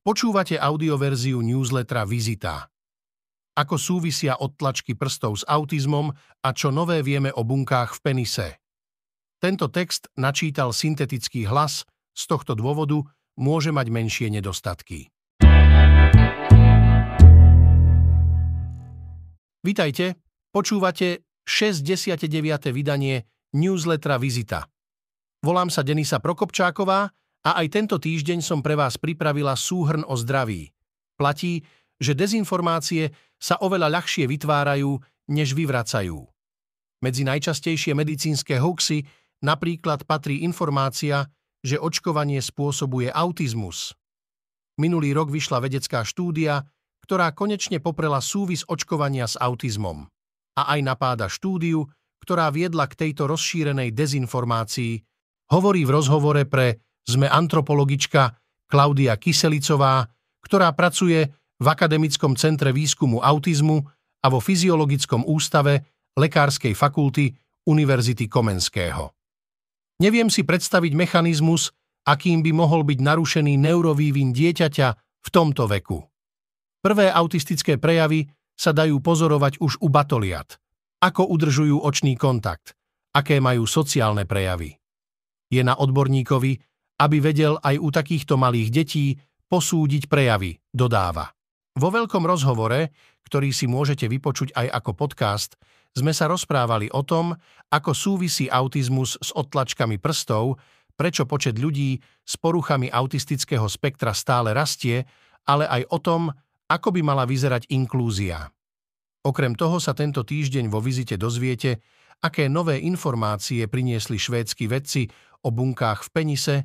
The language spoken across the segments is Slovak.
Počúvate audioverziu newslettera Vizita. Ako súvisia odtlačky prstov s autizmom a čo nové vieme o bunkách v penise. Tento text načítal syntetický hlas, z tohto dôvodu môže mať menšie nedostatky. Vítajte, počúvate 69. vydanie newslettera Vizita. Volám sa Denisa Prokopčáková a aj tento týždeň som pre vás pripravila súhrn o zdraví. Platí, že dezinformácie sa oveľa ľahšie vytvárajú, než vyvracajú. Medzi najčastejšie medicínske hoaxy napríklad patrí informácia, že očkovanie spôsobuje autizmus. Minulý rok vyšla vedecká štúdia, ktorá konečne poprela súvis očkovania s autizmom. A aj napáda štúdiu, ktorá viedla k tejto rozšírenej dezinformácii, hovorí v rozhovore pre sme antropologička Klaudia Kyselicová, ktorá pracuje v Akademickom centre výskumu autizmu a vo Fyziologickom ústave Lekárskej fakulty Univerzity Komenského. Neviem si predstaviť mechanizmus, akým by mohol byť narušený neurovývin dieťaťa v tomto veku. Prvé autistické prejavy sa dajú pozorovať už u batoliat. Ako udržujú očný kontakt, aké majú sociálne prejavy. Je na odborníkovi, aby vedel aj u takýchto malých detí posúdiť prejavy, dodáva. Vo veľkom rozhovore, ktorý si môžete vypočuť aj ako podcast, sme sa rozprávali o tom, ako súvisí autizmus s odtlačkami prstov, prečo počet ľudí s poruchami autistického spektra stále rastie, ale aj o tom, ako by mala vyzerať inklúzia. Okrem toho sa tento týždeň vo vizite dozviete, aké nové informácie priniesli švédsky vedci o bunkách v penise,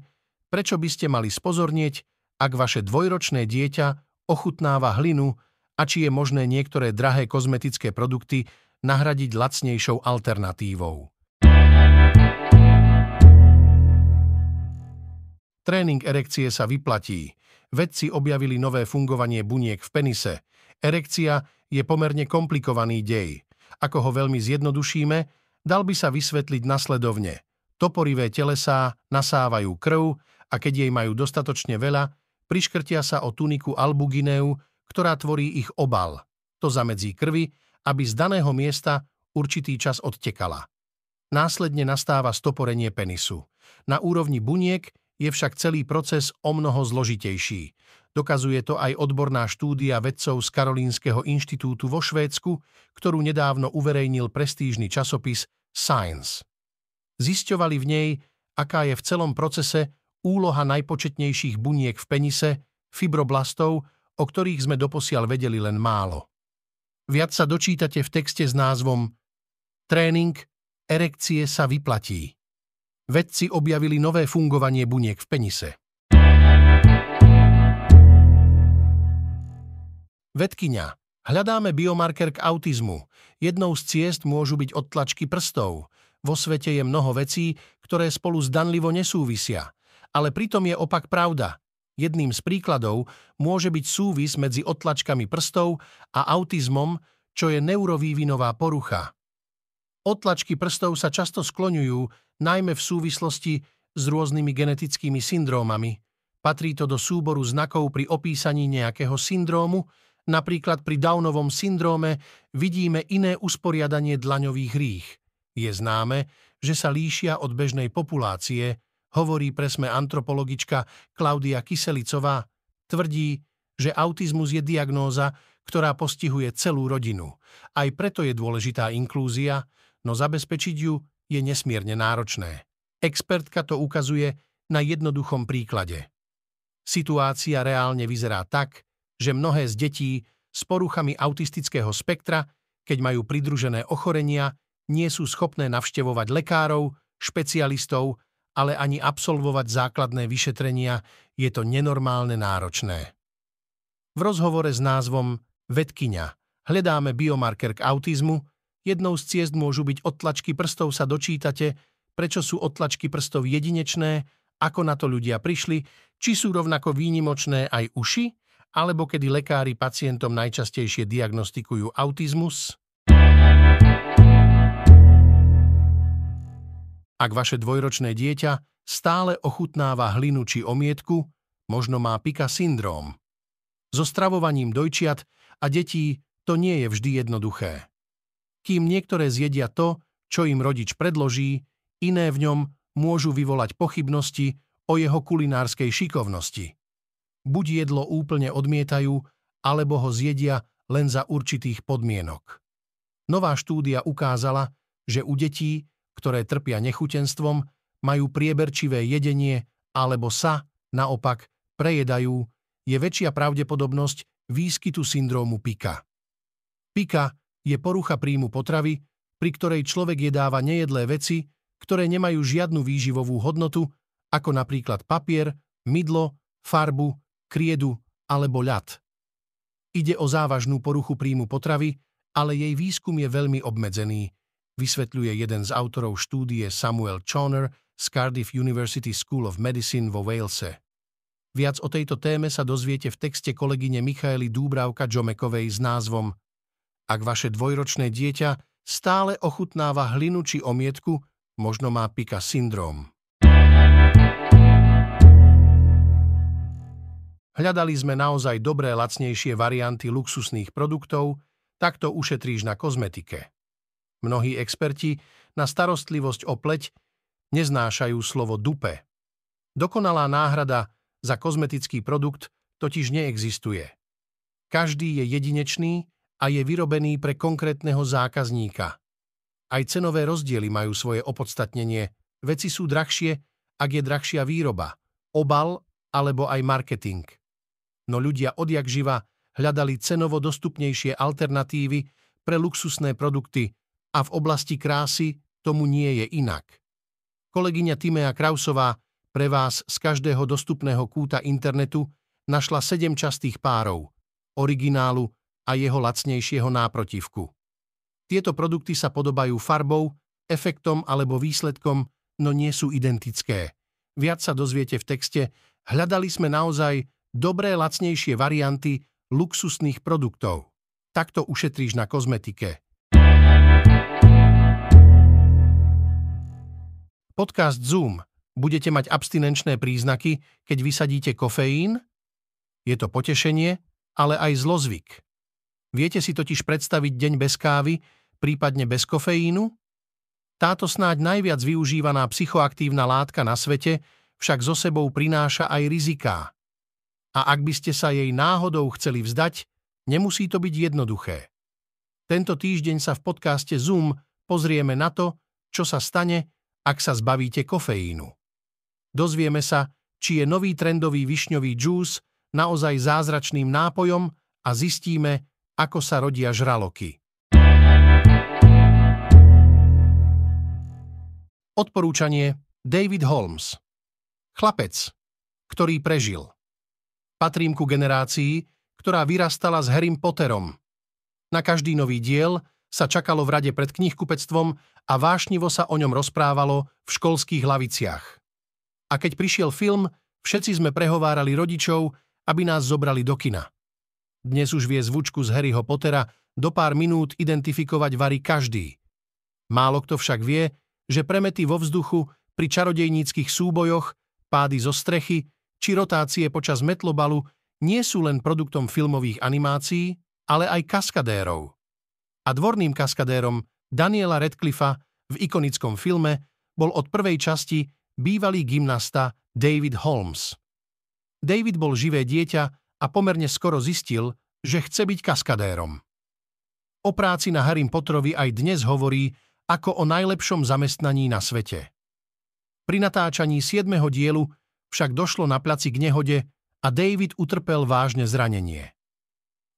prečo by ste mali spozornieť, ak vaše dvojročné dieťa ochutnáva hlinu a či je možné niektoré drahé kozmetické produkty nahradiť lacnejšou alternatívou. Tréning erekcie sa vyplatí. Vedci objavili nové fungovanie buniek v penise. Erekcia je pomerne komplikovaný dej. Ako ho veľmi zjednodušíme, dal by sa vysvetliť nasledovne. Toporivé telesá nasávajú krv, a keď jej majú dostatočne veľa, priškrtia sa o tuniku albugineu, ktorá tvorí ich obal. To zamedzí krvi, aby z daného miesta určitý čas odtekala. Následne nastáva stoporenie penisu. Na úrovni buniek je však celý proces o mnoho zložitejší. Dokazuje to aj odborná štúdia vedcov z Karolínskeho inštitútu vo Švédsku, ktorú nedávno uverejnil prestížny časopis Science. Zisťovali v nej, aká je v celom procese úloha najpočetnejších buniek v penise, fibroblastov, o ktorých sme doposiaľ vedeli len málo. Viac sa dočítate v texte s názvom Tréning erekcie sa vyplatí. Vedci objavili nové fungovanie buniek v penise. Vedkyňa. Hľadáme biomarker k autizmu. Jednou z ciest môžu byť odtlačky prstov. Vo svete je mnoho vecí, ktoré spolu zdanlivo nesúvisia ale pritom je opak pravda. Jedným z príkladov môže byť súvis medzi otlačkami prstov a autizmom, čo je neurovývinová porucha. Otlačky prstov sa často skloňujú, najmä v súvislosti s rôznymi genetickými syndrómami. Patrí to do súboru znakov pri opísaní nejakého syndrómu, napríklad pri Downovom syndróme vidíme iné usporiadanie dlaňových rých. Je známe, že sa líšia od bežnej populácie, hovorí presme antropologička Klaudia Kyselicová, tvrdí, že autizmus je diagnóza, ktorá postihuje celú rodinu. Aj preto je dôležitá inklúzia, no zabezpečiť ju je nesmierne náročné. Expertka to ukazuje na jednoduchom príklade. Situácia reálne vyzerá tak, že mnohé z detí s poruchami autistického spektra, keď majú pridružené ochorenia, nie sú schopné navštevovať lekárov, špecialistov ale ani absolvovať základné vyšetrenia je to nenormálne náročné. V rozhovore s názvom Vedkyňa hľadáme biomarker k autizmu, jednou z ciest môžu byť odtlačky prstov sa dočítate, prečo sú odtlačky prstov jedinečné, ako na to ľudia prišli, či sú rovnako výnimočné aj uši, alebo kedy lekári pacientom najčastejšie diagnostikujú autizmus. Ak vaše dvojročné dieťa stále ochutnáva hlinu či omietku, možno má pika syndróm. So stravovaním dojčiat a detí to nie je vždy jednoduché. Kým niektoré zjedia to, čo im rodič predloží, iné v ňom môžu vyvolať pochybnosti o jeho kulinárskej šikovnosti. Buď jedlo úplne odmietajú, alebo ho zjedia len za určitých podmienok. Nová štúdia ukázala, že u detí, ktoré trpia nechutenstvom, majú prieberčivé jedenie alebo sa, naopak, prejedajú, je väčšia pravdepodobnosť výskytu syndrómu Pika. Pika je porucha príjmu potravy, pri ktorej človek jedáva nejedlé veci, ktoré nemajú žiadnu výživovú hodnotu, ako napríklad papier, mydlo, farbu, kriedu alebo ľad. Ide o závažnú poruchu príjmu potravy, ale jej výskum je veľmi obmedzený, vysvetľuje jeden z autorov štúdie Samuel Chauner z Cardiff University School of Medicine vo Walese. Viac o tejto téme sa dozviete v texte kolegyne Michaely Dúbravka Džomekovej s názvom Ak vaše dvojročné dieťa stále ochutnáva hlinu či omietku, možno má pika syndrom. Hľadali sme naozaj dobré lacnejšie varianty luxusných produktov, takto ušetríš na kozmetike. Mnohí experti na starostlivosť o pleť neznášajú slovo dupe. Dokonalá náhrada za kozmetický produkt totiž neexistuje. Každý je jedinečný a je vyrobený pre konkrétneho zákazníka. Aj cenové rozdiely majú svoje opodstatnenie. Veci sú drahšie, ak je drahšia výroba, obal alebo aj marketing no ľudia odjak živa hľadali cenovo dostupnejšie alternatívy pre luxusné produkty a v oblasti krásy tomu nie je inak. Kolegyňa Timea Krausová pre vás z každého dostupného kúta internetu našla sedem častých párov, originálu a jeho lacnejšieho náprotivku. Tieto produkty sa podobajú farbou, efektom alebo výsledkom, no nie sú identické. Viac sa dozviete v texte. Hľadali sme naozaj dobré lacnejšie varianty luxusných produktov. Takto ušetríš na kozmetike. Podcast Zoom. Budete mať abstinenčné príznaky, keď vysadíte kofeín? Je to potešenie, ale aj zlozvyk. Viete si totiž predstaviť deň bez kávy, prípadne bez kofeínu? Táto snáď najviac využívaná psychoaktívna látka na svete však zo sebou prináša aj riziká a ak by ste sa jej náhodou chceli vzdať, nemusí to byť jednoduché. Tento týždeň sa v podcaste Zoom pozrieme na to, čo sa stane, ak sa zbavíte kofeínu. Dozvieme sa, či je nový trendový višňový džús naozaj zázračným nápojom a zistíme, ako sa rodia žraloky. Odporúčanie David Holmes Chlapec, ktorý prežil. Patrím ku generácii, ktorá vyrastala s Harrym Potterom. Na každý nový diel sa čakalo v rade pred knihkupectvom a vášnivo sa o ňom rozprávalo v školských laviciach. A keď prišiel film, všetci sme prehovárali rodičov, aby nás zobrali do kina. Dnes už vie zvučku z Harryho Pottera do pár minút identifikovať vary každý. Málo kto však vie, že premety vo vzduchu pri čarodejníckých súbojoch, pády zo strechy či rotácie počas metlobalu nie sú len produktom filmových animácií, ale aj kaskadérov. A dvorným kaskadérom Daniela Radcliffa v ikonickom filme bol od prvej časti bývalý gymnasta David Holmes. David bol živé dieťa a pomerne skoro zistil, že chce byť kaskadérom. O práci na Harry Potterovi aj dnes hovorí ako o najlepšom zamestnaní na svete. Pri natáčaní 7. dielu však došlo na placi k nehode a David utrpel vážne zranenie.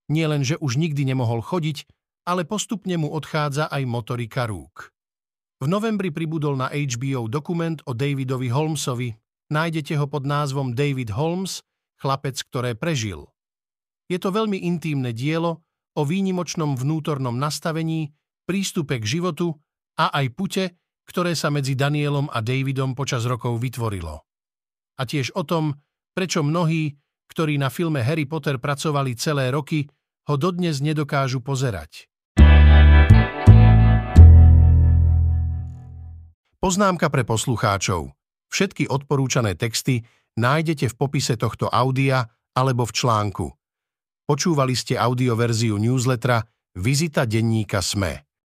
Nie len, že už nikdy nemohol chodiť, ale postupne mu odchádza aj motorika rúk. V novembri pribudol na HBO dokument o Davidovi Holmesovi. Nájdete ho pod názvom David Holmes, chlapec, ktoré prežil. Je to veľmi intímne dielo o výnimočnom vnútornom nastavení, prístupe k životu a aj pute, ktoré sa medzi Danielom a Davidom počas rokov vytvorilo a tiež o tom, prečo mnohí, ktorí na filme Harry Potter pracovali celé roky, ho dodnes nedokážu pozerať. Poznámka pre poslucháčov. Všetky odporúčané texty nájdete v popise tohto audia alebo v článku. Počúvali ste audioverziu newslettera Vizita denníka SME.